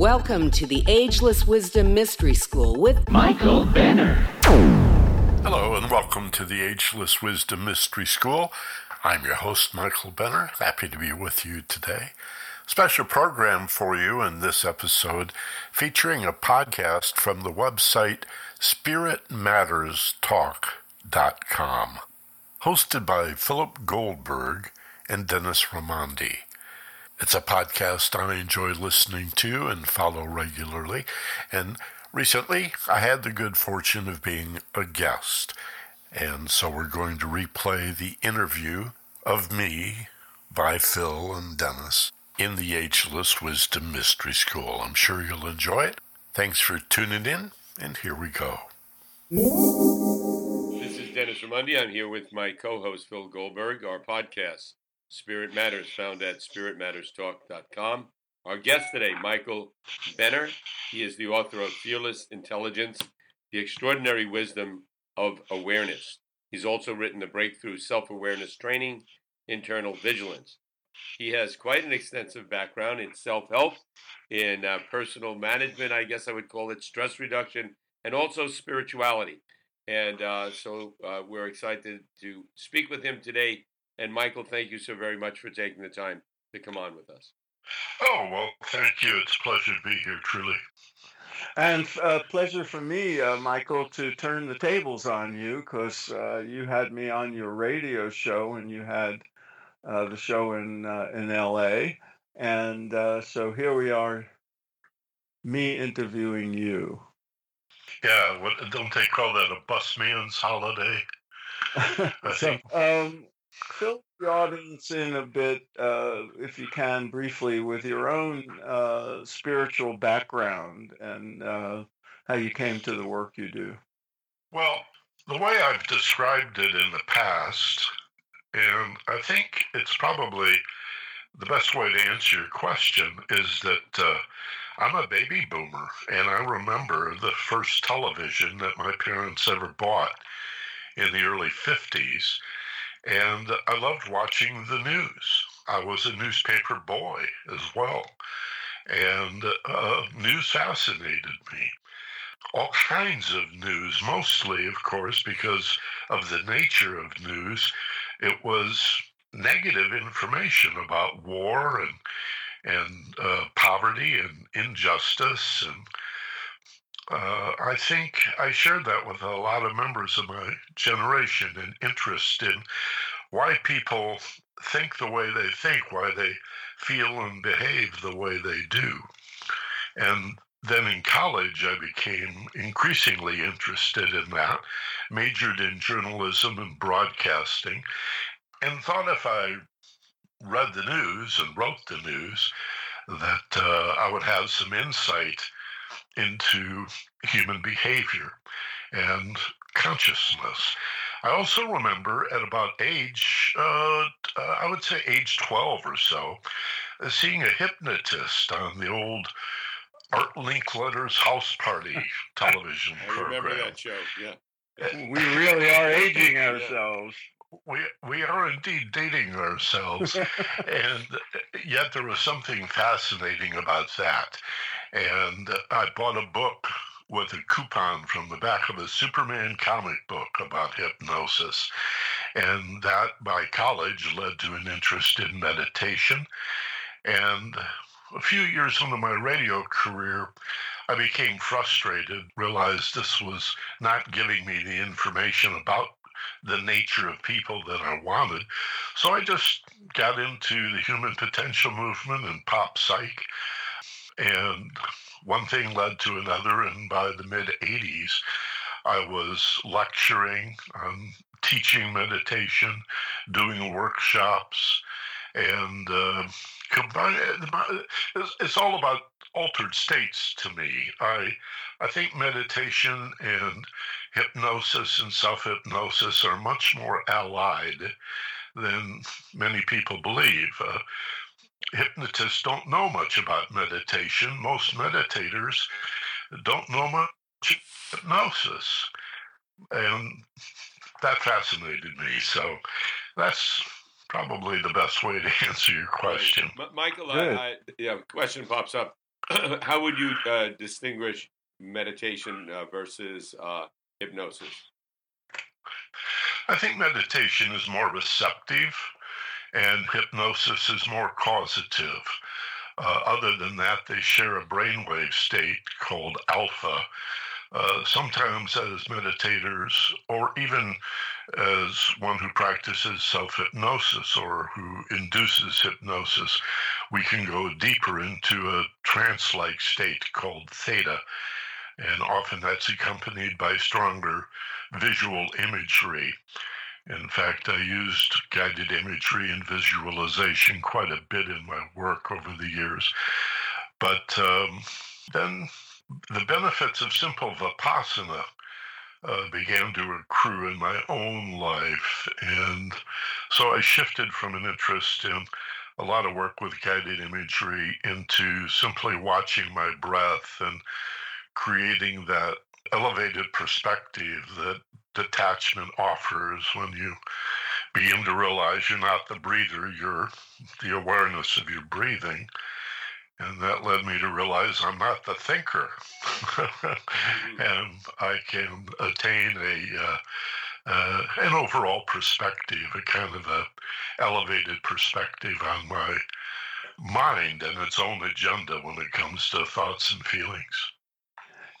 Welcome to the Ageless Wisdom Mystery School with Michael Benner. Hello, and welcome to the Ageless Wisdom Mystery School. I'm your host, Michael Benner. Happy to be with you today. Special program for you in this episode featuring a podcast from the website spiritmatterstalk.com, hosted by Philip Goldberg and Dennis Raimondi. It's a podcast I enjoy listening to and follow regularly, and recently I had the good fortune of being a guest. And so we're going to replay the interview of me by Phil and Dennis in the Ageless Wisdom Mystery School. I'm sure you'll enjoy it. Thanks for tuning in, and here we go. This is Dennis Raimondi. I'm here with my co-host Phil Goldberg. Our podcast, Spirit Matters, found at spiritmatterstalk.com. Our guest today, Michael Benner. He is the author of Fearless Intelligence, The Extraordinary Wisdom of Awareness. He's also written the Breakthrough Self-Awareness Training, Internal Vigilance. He has quite an extensive background in self-help, in uh, personal management, I guess I would call it, stress reduction, and also spirituality. And uh, so uh, we're excited to speak with him today. And Michael, thank you so very much for taking the time to come on with us. Oh, well, thank you. It's a pleasure to be here, truly. And a uh, pleasure for me, uh, Michael, to turn the tables on you because uh, you had me on your radio show and you had uh, the show in uh, in L.A. And uh, so here we are, me interviewing you. Yeah, what, don't they call that a busman's holiday? I so, think. um, fill the audience in a bit, uh, if you can, briefly, with your own uh, spiritual background and uh, how you came to the work you do. Well, the way I've described it in the past, and I think it's probably the best way to answer your question, is that uh, I'm a baby boomer, and I remember the first television that my parents ever bought in the early 50s. And I loved watching the news. I was a newspaper boy as well. And uh, news fascinated me. All kinds of news, mostly, of course, because of the nature of news. It was negative information about war and and uh, poverty and injustice and uh, I think I shared that with a lot of members of my generation and interest in why people think the way they think, why they feel and behave the way they do. And then in college, I became increasingly interested in that, majored in journalism and broadcasting, and thought if I read the news and wrote the news that uh, I would have some insight into human behavior and consciousness. I also remember at about age, uh, uh, I would say age 12 or so, uh, seeing a hypnotist on the old Art Linkletter's House Party television I program. remember that show. Yeah. We really are aging ourselves. we we are indeed dating ourselves and yet there was something fascinating about that and i bought a book with a coupon from the back of a superman comic book about hypnosis and that by college led to an interest in meditation and a few years into my radio career I became frustrated, realized this was not giving me the information about the nature of people that I wanted. So I just got into the human potential movement and pop psych. And one thing led to another. And by the mid 80s, I was lecturing on teaching meditation, doing workshops, and uh, it's all about altered states to me. I I think meditation and hypnosis and self hypnosis are much more allied than many people believe. Uh, hypnotists don't know much about meditation. Most meditators don't know much hypnosis. And that fascinated me. So that's probably the best way to answer your question. Right. M- Michael, I, I, yeah, question pops up. how would you uh, distinguish meditation uh, versus uh, hypnosis? I think meditation is more receptive and hypnosis is more causative. Uh, other than that, they share a brainwave state called alpha. Uh, sometimes, as meditators, or even as one who practices self hypnosis or who induces hypnosis, we can go deeper into a trance like state called theta. And often that's accompanied by stronger visual imagery. In fact, I used guided imagery and visualization quite a bit in my work over the years. But um, then the benefits of simple vipassana uh, began to accrue in my own life. And so I shifted from an interest in a lot of work with guided imagery into simply watching my breath and creating that elevated perspective that detachment offers when you begin to realize you're not the breather, you're the awareness of your breathing. And that led me to realize I'm not the thinker. Mm-hmm. and I can attain a uh, uh, an overall perspective, a kind of a elevated perspective on my mind and its own agenda when it comes to thoughts and feelings.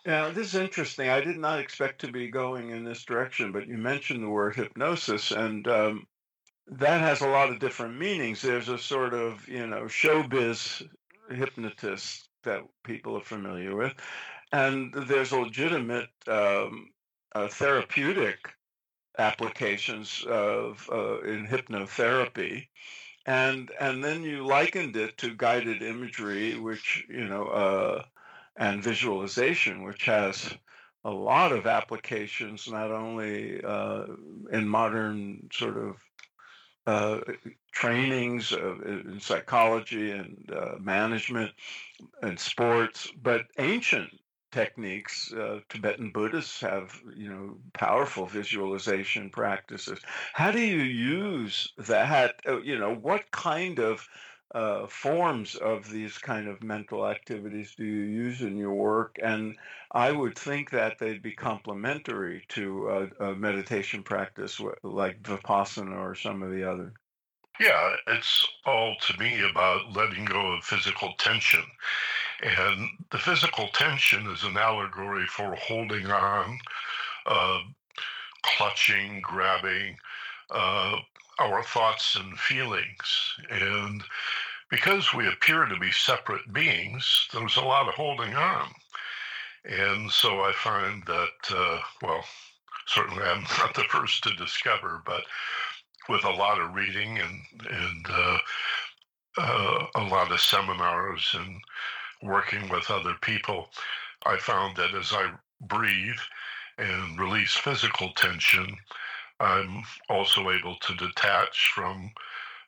Yeah, this is interesting. I did not expect to be going in this direction, but you mentioned the word hypnosis, and um, that has a lot of different meanings. There's a sort of, you know, showbiz hypnotist that people are familiar with, and there's legitimate um, uh, therapeutic applications of uh, in hypnotherapy and and then you likened it to guided imagery which you know uh, and visualization, which has a lot of applications, not only uh, in modern sort of uh, trainings in psychology and uh, management and sports, but ancient techniques. Uh, Tibetan Buddhists have, you know, powerful visualization practices. How do you use that? You know, what kind of uh, forms of these kind of mental activities do you use in your work? And I would think that they'd be complementary to a, a meditation practice like Vipassana or some of the other. Yeah, it's all to me about letting go of physical tension. And the physical tension is an allegory for holding on, uh, clutching, grabbing, uh, our thoughts and feelings. And because we appear to be separate beings, there's a lot of holding on. And so I find that, uh, well, certainly I'm not the first to discover, but with a lot of reading and, and uh, uh, a lot of seminars and working with other people, I found that as I breathe and release physical tension, I'm also able to detach from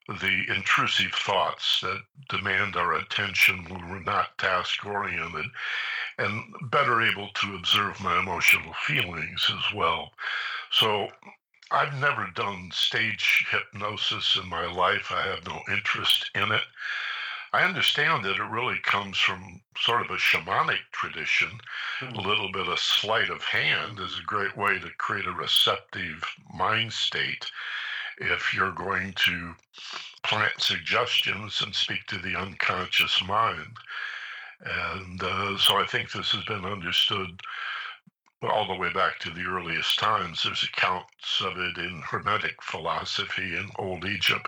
the intrusive thoughts that demand our attention when we're not task oriented, and better able to observe my emotional feelings as well. So I've never done stage hypnosis in my life, I have no interest in it. I understand that it really comes from sort of a shamanic tradition. Mm-hmm. A little bit of sleight of hand is a great way to create a receptive mind state if you're going to plant suggestions and speak to the unconscious mind. And uh, so I think this has been understood all the way back to the earliest times. There's accounts of it in Hermetic philosophy in Old Egypt,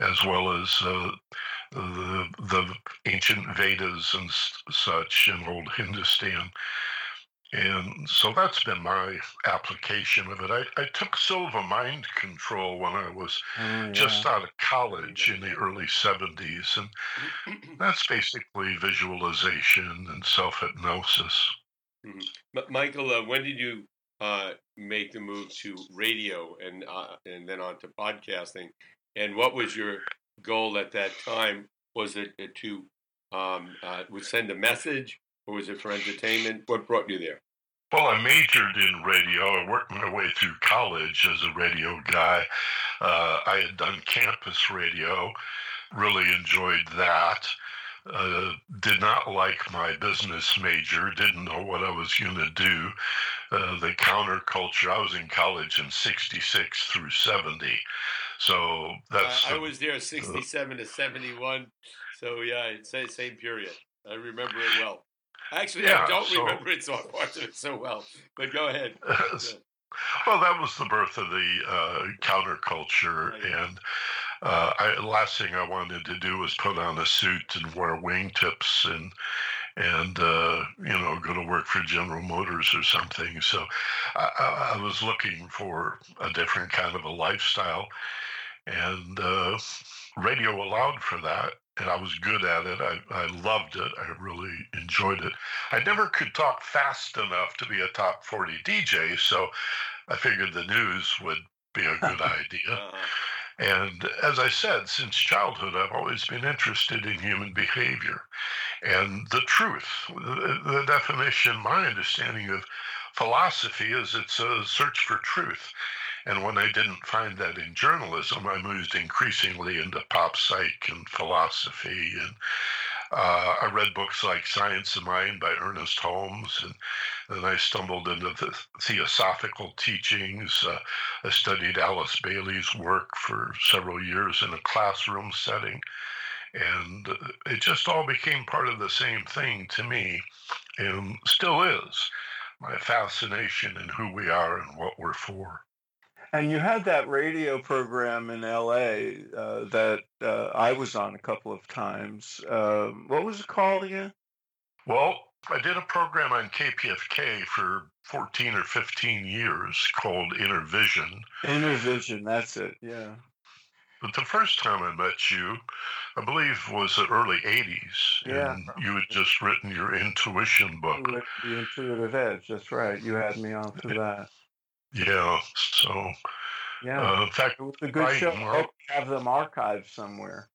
as well as uh, the the ancient Vedas and such in old Hindustan. And so that's been my application of it. I, I took Silva Mind Control when I was oh, yeah. just out of college in the early 70s. And that's basically visualization and self hypnosis. Mm-hmm. Michael, uh, when did you uh, make the move to radio and, uh, and then on to podcasting? And what was your goal at that time? Was it to um, uh, would send a message, or was it for entertainment? What brought you there? Well, I majored in radio. I worked my way through college as a radio guy. Uh, I had done campus radio, really enjoyed that. uh, did not like my business major, didn't know what I was going to do. Uh, the counterculture, I was in college in 66 through 70. So that's. Uh, I was there 67 to 71. So, yeah, it's the same period. I remember it well. Actually, yeah, I don't so, remember it so parts of it so well. But go ahead. well, that was the birth of the uh, counterculture, and uh, I, last thing I wanted to do was put on a suit and wear wingtips and and uh, you know go to work for General Motors or something. So I, I was looking for a different kind of a lifestyle, and uh, radio allowed for that. And I was good at it. I, I loved it. I really enjoyed it. I never could talk fast enough to be a top 40 DJ, so I figured the news would be a good idea. Uh-huh. And as I said, since childhood, I've always been interested in human behavior and the truth. The, the definition, my understanding of philosophy is it's a search for truth. And when I didn't find that in journalism, I moved increasingly into pop psych and philosophy and uh, I read books like Science of Mind by Ernest Holmes, and then I stumbled into the theosophical teachings. Uh, I studied Alice Bailey's work for several years in a classroom setting, and uh, it just all became part of the same thing to me, and still is my fascination in who we are and what we're for. And you had that radio program in LA uh, that uh, I was on a couple of times. Uh, what was it called again? Well, I did a program on KPFK for 14 or 15 years called Innervision. Innervision, that's it, yeah. But the first time I met you, I believe, was the early 80s. Yeah. And you had just written your intuition book. The Intuitive Edge, that's right. You had me on for that. Yeah. So, yeah. Uh, in fact, it was a good show. I hope you have them archived somewhere.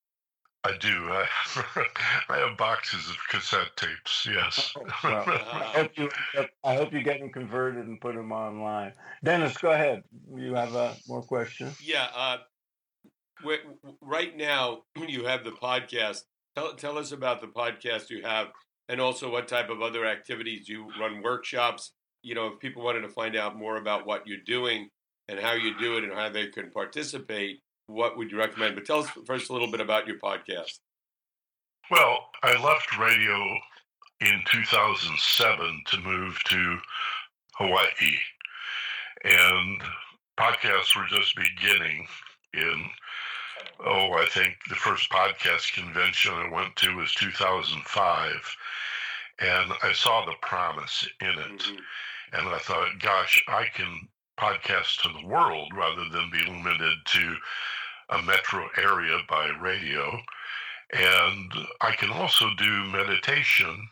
I do. I, I have boxes of cassette tapes. Yes. Oh, well, I hope you. I hope you get them converted and put them online. Dennis, go ahead. You have a more question? Yeah. Uh, right now, you have the podcast. Tell, tell us about the podcast you have, and also what type of other activities you run workshops you know, if people wanted to find out more about what you're doing and how you do it and how they can participate, what would you recommend? But tell us first a little bit about your podcast. Well, I left radio in 2007 to move to Hawaii. And podcasts were just beginning in, oh, I think the first podcast convention I went to was 2005. And I saw the promise in it. Mm-hmm. And I thought, gosh, I can podcast to the world rather than be limited to a metro area by radio. And I can also do meditation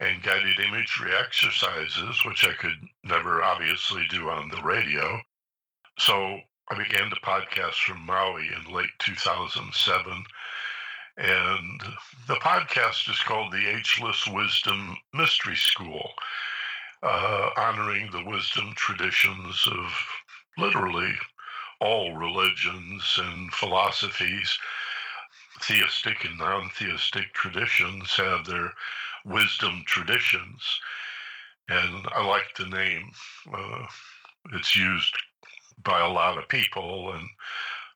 and guided imagery exercises, which I could never obviously do on the radio. So I began to podcast from Maui in late 2007. And the podcast is called the Ageless Wisdom Mystery School uh, honoring the wisdom traditions of literally all religions and philosophies. Theistic and non theistic traditions have their wisdom traditions. And I like the name. Uh, it's used by a lot of people, and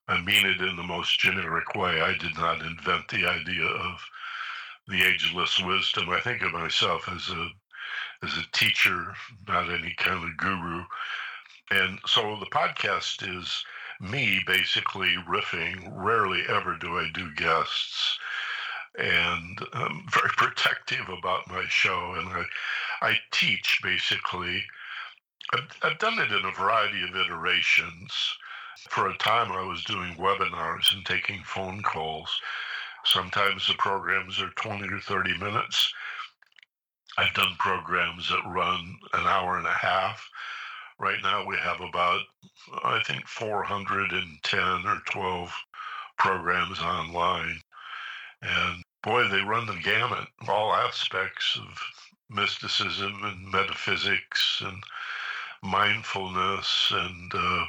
I mean it in the most generic way. I did not invent the idea of the ageless wisdom. I think of myself as a as a teacher, not any kind of guru. And so the podcast is me basically riffing. Rarely ever do I do guests. And I'm very protective about my show. And I, I teach basically. I've, I've done it in a variety of iterations. For a time, I was doing webinars and taking phone calls. Sometimes the programs are 20 or 30 minutes. I've done programs that run an hour and a half. Right now, we have about, I think, 410 or 12 programs online. And boy, they run the gamut, all aspects of mysticism and metaphysics and mindfulness and uh,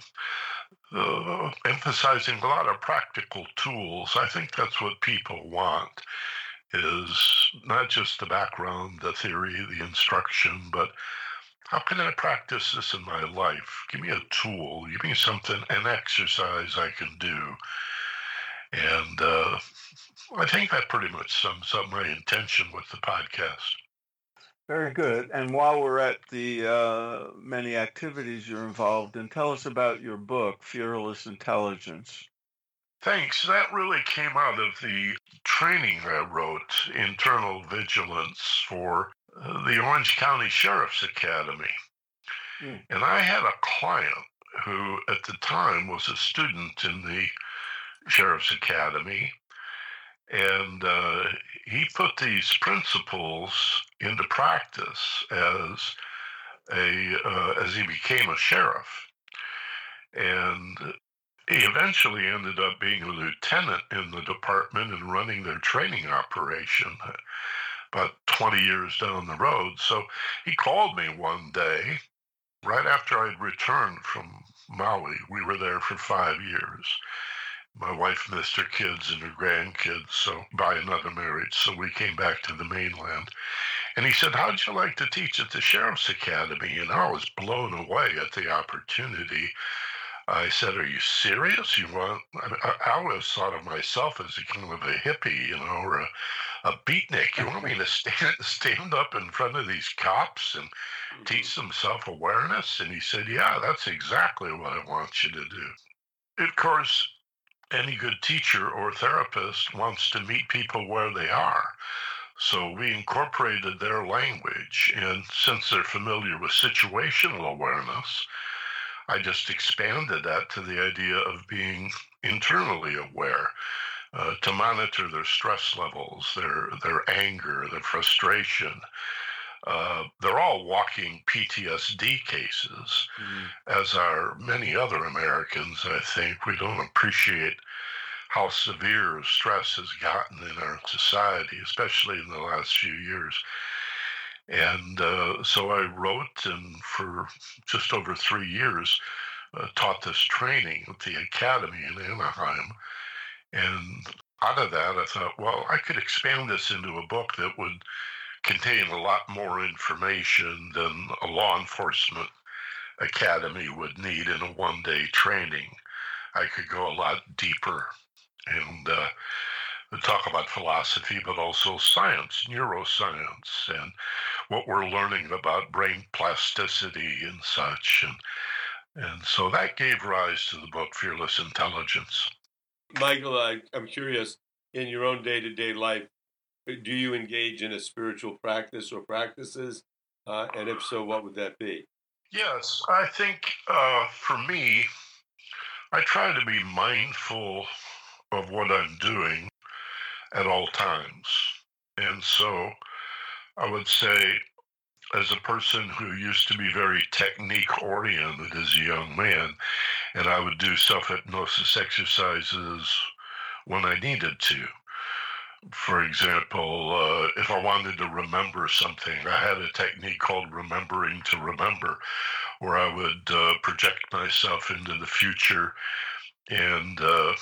uh, emphasizing a lot of practical tools. I think that's what people want is not just the background, the theory, the instruction, but how can I practice this in my life? Give me a tool, give me something, an exercise I can do. And uh, I think that pretty much sums up my intention with the podcast. Very good. And while we're at the uh, many activities you're involved in, tell us about your book, Fearless Intelligence. Thanks. That really came out of the training I wrote, Internal Vigilance, for uh, the Orange County Sheriff's Academy. Mm. And I had a client who, at the time, was a student in the Sheriff's Academy. And uh, he put these principles into practice as a uh, as he became a sheriff. And he eventually ended up being a lieutenant in the department and running their training operation about 20 years down the road. So he called me one day right after I'd returned from Maui. We were there for five years. My wife missed her kids and her grandkids, so by another marriage. So we came back to the mainland. And he said, How'd you like to teach at the Sheriff's Academy? And I was blown away at the opportunity I said, "Are you serious? You want?" I, mean, I, always thought of myself as a kind of a hippie, you know, or a, a beatnik. You want me to stand stand up in front of these cops and mm-hmm. teach them self awareness? And he said, "Yeah, that's exactly what I want you to do." Of course, any good teacher or therapist wants to meet people where they are. So we incorporated their language, and since they're familiar with situational awareness I just expanded that to the idea of being internally aware. Uh, to monitor their stress levels, their their anger, their frustration. Uh, they're all walking PTSD cases, mm-hmm. as are many other Americans. I think we don't appreciate how severe stress has gotten in our society, especially in the last few years. And uh, so I wrote, and for just over three years, uh, taught this training at the academy in Anaheim. And out of that, I thought, well, I could expand this into a book that would contain a lot more information than a law enforcement academy would need in a one day training. I could go a lot deeper and uh, talk about philosophy, but also science, neuroscience, and what we're learning about brain plasticity and such. And, and so that gave rise to the book Fearless Intelligence. Michael, I, I'm curious in your own day to day life, do you engage in a spiritual practice or practices? Uh, and if so, what would that be? Yes, I think uh, for me, I try to be mindful of what I'm doing at all times. And so I would say, as a person who used to be very technique oriented as a young man, and I would do self hypnosis exercises when I needed to. For example, uh, if I wanted to remember something, I had a technique called remembering to remember, where I would uh, project myself into the future and uh,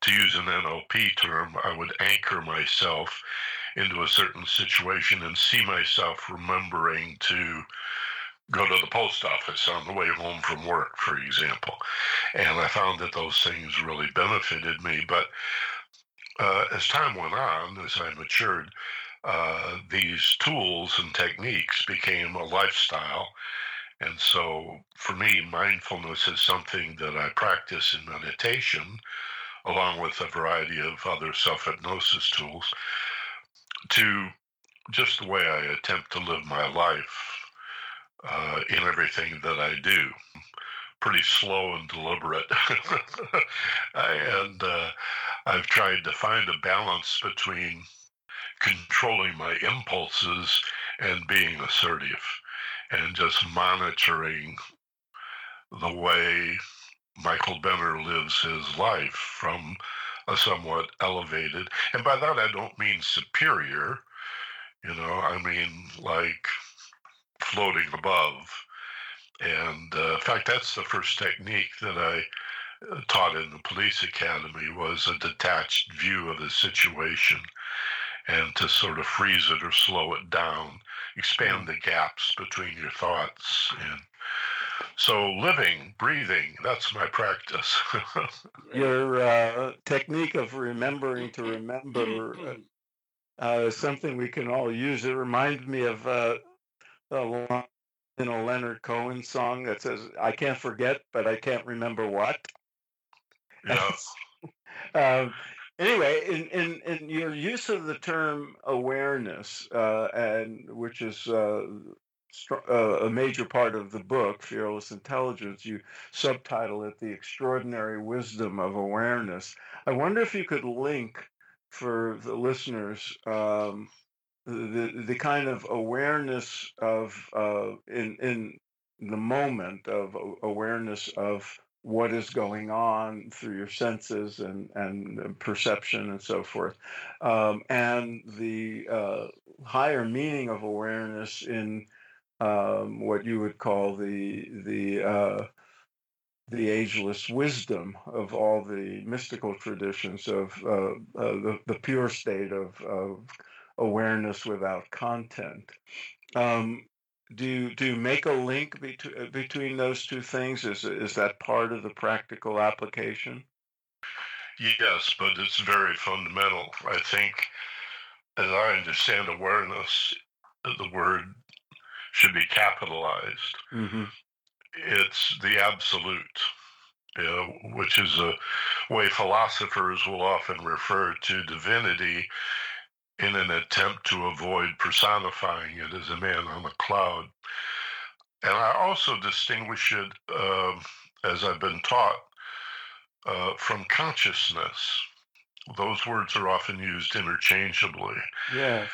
to use an NLP term, I would anchor myself into a certain situation and see myself remembering to go to the post office on the way home from work, for example. And I found that those things really benefited me. But uh, as time went on, as I matured, uh, these tools and techniques became a lifestyle. And so for me, mindfulness is something that I practice in meditation along with a variety of other self hypnosis tools, to just the way I attempt to live my life uh, in everything that I do. Pretty slow and deliberate. and uh, I've tried to find a balance between controlling my impulses and being assertive and just monitoring the way Michael Benner lives his life from a somewhat elevated, and by that I don't mean superior, you know, I mean like floating above. And uh, in fact, that's the first technique that I uh, taught in the police academy was a detached view of the situation. and to sort of freeze it or slow it down, expand the gaps between your thoughts. And so, living, breathing, that's my practice. Your uh, technique of remembering to remember uh, uh, is something we can all use. It reminds me of uh, a line in a Leonard Cohen song that says, I can't forget, but I can't remember what. yes. um, anyway, in, in, in your use of the term awareness, uh, and which is uh, str- uh, a major part of the book, Fearless Intelligence, you subtitle it The Extraordinary Wisdom of Awareness. I wonder if you could link for the listeners um, the, the kind of awareness of uh, in, in the moment of awareness of what is going on through your senses and, and perception and so forth. Um, and the uh, higher meaning of awareness in um, what you would call the, the, uh, the ageless wisdom of all the mystical traditions of uh, uh the, the pure state of, of awareness without content. Um, do you, do you make a link between between those two things? Is is that part of the practical application? Yes, but it's very fundamental. I think, as I understand awareness, the word should be capitalized. Mm-hmm. It's the absolute, you know, which is a way philosophers will often refer to divinity in an attempt to avoid personifying it as a man on a cloud. And I also distinguish it, uh, as I've been taught, uh, from consciousness. Those words are often used interchangeably. Yes.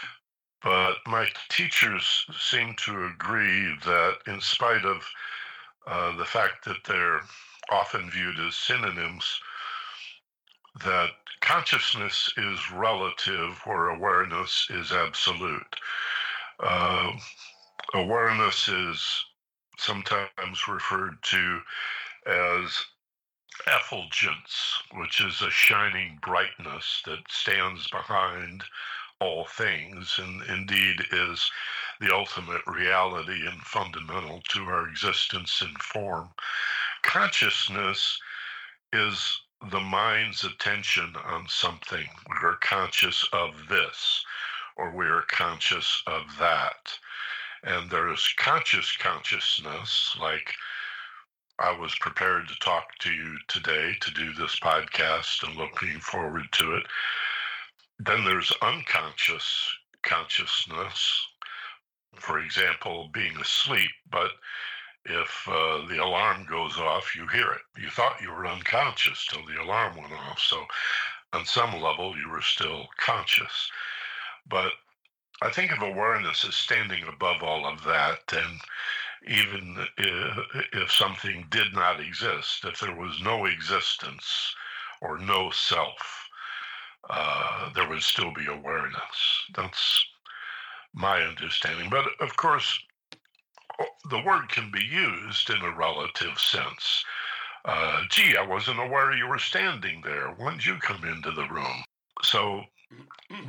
But my teachers seem to agree that, in spite of uh, the fact that they're often viewed as synonyms, that consciousness is relative where awareness is absolute. Uh, awareness is sometimes referred to as effulgence, which is a shining brightness that stands behind all things and indeed is the ultimate reality and fundamental to our existence in form. Consciousness is the mind's attention on something. We're conscious of this, or we're conscious of that. And there's conscious consciousness, like I was prepared to talk to you today to do this podcast and looking forward to it. Then there's unconscious consciousness, for example, being asleep, but if uh, the alarm goes off, you hear it. You thought you were unconscious till the alarm went off. So, on some level, you were still conscious. But I think of awareness as standing above all of that. And even if something did not exist, if there was no existence or no self, uh, there would still be awareness. That's my understanding. But of course, the word can be used in a relative sense. Uh, gee, I wasn't aware you were standing there. When did you come into the room? So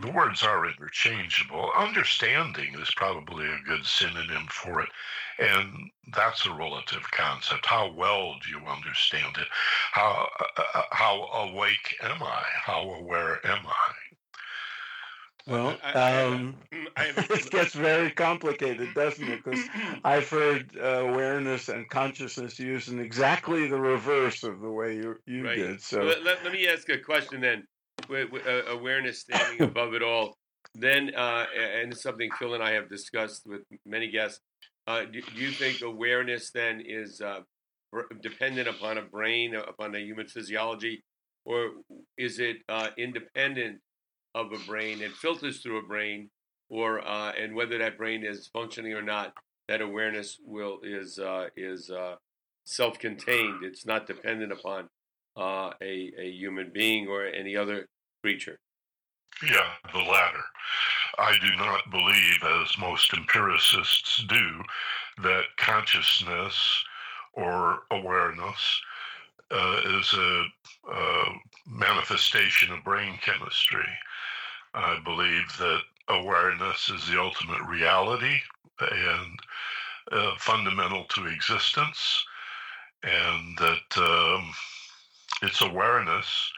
the words are interchangeable. Understanding is probably a good synonym for it. And that's a relative concept. How well do you understand it? How, uh, uh how awake am I? How aware am I? Well, um, it gets very complicated, doesn't it? Because I've heard uh, awareness and consciousness used in exactly the reverse of the way you you right. did. So let, let, let, me ask a question then. With, with uh, awareness standing above it all, then uh, and something Phil and I have discussed with many guests. Uh, do, do, you think awareness then is uh, dependent upon a brain, upon a human physiology, or is it uh, independent of a brain and filters through a brain, or uh, and whether that brain is functioning or not, that awareness will is uh, is uh, self-contained. It's not dependent upon uh, a a human being or any other creature. Yeah, the latter. I do not believe, as most empiricists do, that consciousness or awareness uh, is a, a, manifestation of brain chemistry. I believe that awareness is the ultimate reality and uh, fundamental to existence, and that um, it's awareness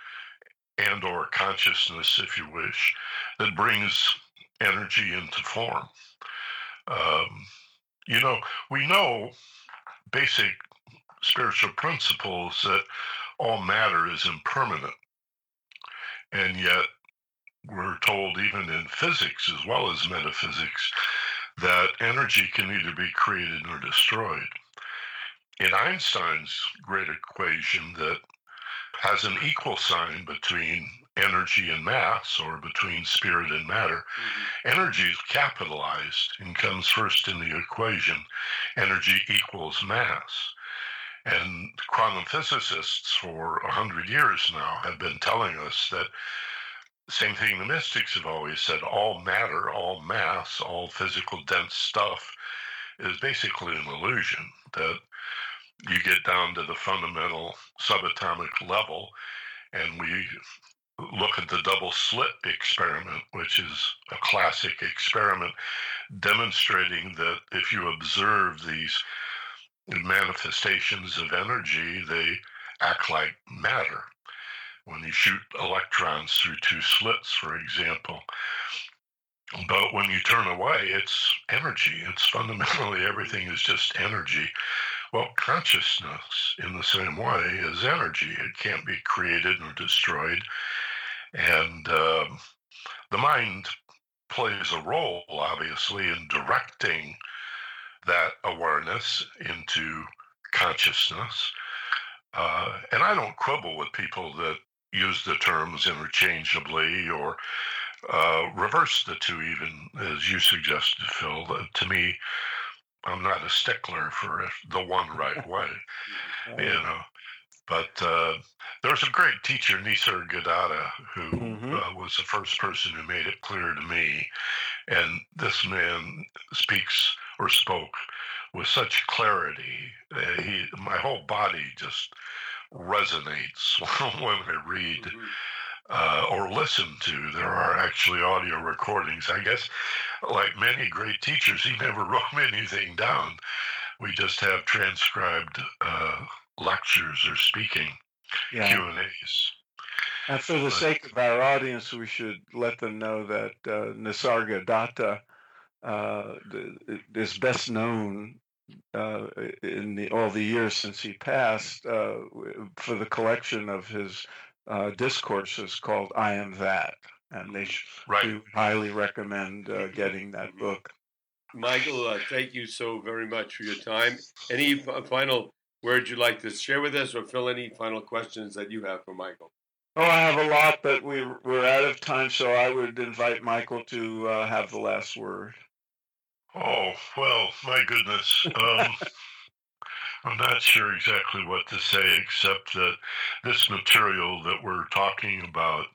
and or consciousness, if you wish, that brings energy into form. Um, you know, we know basic spiritual principles that all matter is impermanent. And yet, we're told, even in physics as well as metaphysics, that energy can either be created or destroyed. In Einstein's great equation that has an equal sign between energy and mass or between spirit and matter. Mm-hmm. Energy is capitalized and comes first in the equation. Energy equals mass. And quantum physicists for a hundred years now have been telling us that same thing the mystics have always said all matter, all mass, all physical dense stuff is basically an illusion that you get down to the fundamental subatomic level and we look at the double slit experiment, which is a classic experiment demonstrating that if you observe these manifestations of energy, they act like matter. When you shoot electrons through two slits, for example. But when you turn away, it's energy. It's fundamentally everything is just energy. Well, consciousness, in the same way, is energy. It can't be created or destroyed. And uh, the mind plays a role, obviously, in directing that awareness into consciousness. Uh, and I don't quibble with people that use the terms interchangeably or uh, reverse the two, even as you suggested, Phil. Uh, to me, I'm not a stickler for the one right way. you know, but uh, there was a great teacher, Nisargadatta, who mm-hmm. uh, was the first person who made it clear to me. And this man speaks or spoke with such clarity. Uh, he, my whole body just resonates when I read. Mm-hmm. Uh, or listen to. There are actually audio recordings. I guess, like many great teachers, he never wrote anything down. We just have transcribed uh, lectures or speaking yeah. Q and A's. And for the sake of our audience, we should let them know that uh, Nisargadatta uh, is best known uh, in the, all the years since he passed uh, for the collection of his uh, discourses called "I Am That," and they right. we highly recommend uh, getting that book. Michael, uh, thank you so very much for your time. Any final words you'd like to share with us, or Phil any final questions that you have for Michael? Oh, I have a lot, but we, we're out of time, so I would invite Michael to uh, have the last word. Oh, well, my goodness. Um, I'm not sure exactly what to say, except that this material that we're talking about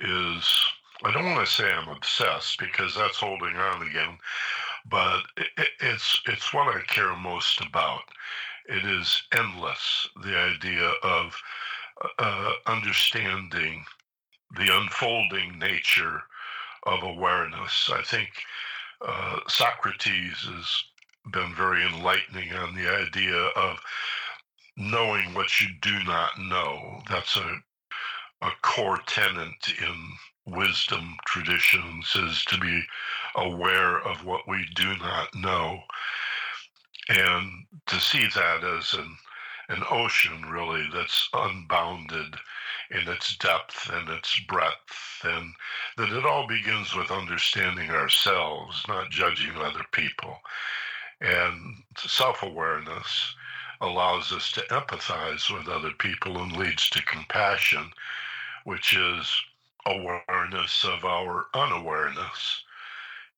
is, I don't want to say I'm obsessed because that's holding on again, but it, it's, it's what I care most about it is endless. The idea of uh, understanding the unfolding nature of awareness. I think uh, Socrates has been very enlightening on the idea of knowing what you do not know. That's a a core tenet in wisdom traditions is to be aware of what we do not know and to see that as an an ocean really that's unbounded in its depth and its breadth and that it all begins with understanding ourselves not judging other people. And self-awareness allows us to empathize with other people and leads to compassion which is awareness of our unawareness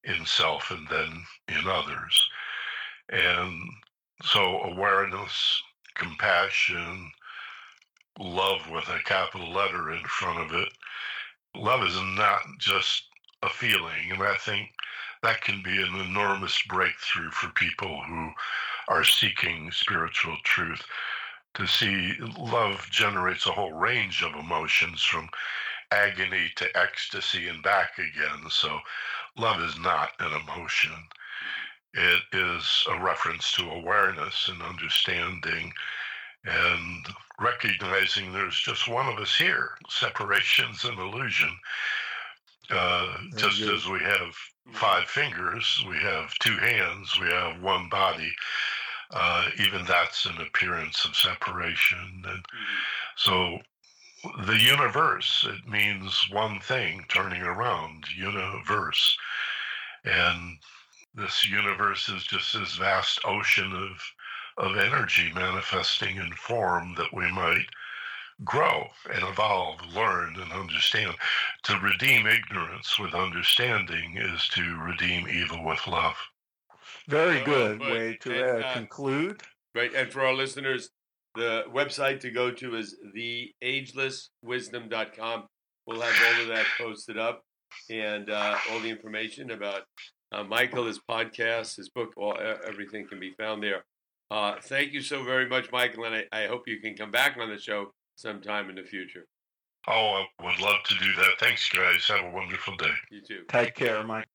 in self and then in others. And so awareness, compassion, love with a capital letter in front of it. Love is not just a feeling. And I think that can be an enormous breakthrough for people who are seeking spiritual truth. To see love generates a whole range of emotions from agony to ecstasy and back again. So, love is not an emotion. It is a reference to awareness and understanding and recognizing there's just one of us here. Separation's an illusion. Uh, just as we have five fingers, we have two hands, we have one body. Uh, even that's an appearance of separation. And so the universe, it means one thing turning around, universe. And this universe is just this vast ocean of, of energy manifesting in form that we might grow and evolve, learn and understand. To redeem ignorance with understanding is to redeem evil with love. Very Well, good but- way to and, uh, uh, conclude. Right, and for our listeners, the website to go to is theagelesswisdom.com. We'll have all of that posted up and uh, all the information about uh, Michael, his podcast, his book, all, everything can be found there. Uh, thank you so very much, Michael, and I, I hope you can come back on the show sometime in the future. Oh, I would love to do that. Thanks, guys. Have a wonderful day. You too. Take care, Mike.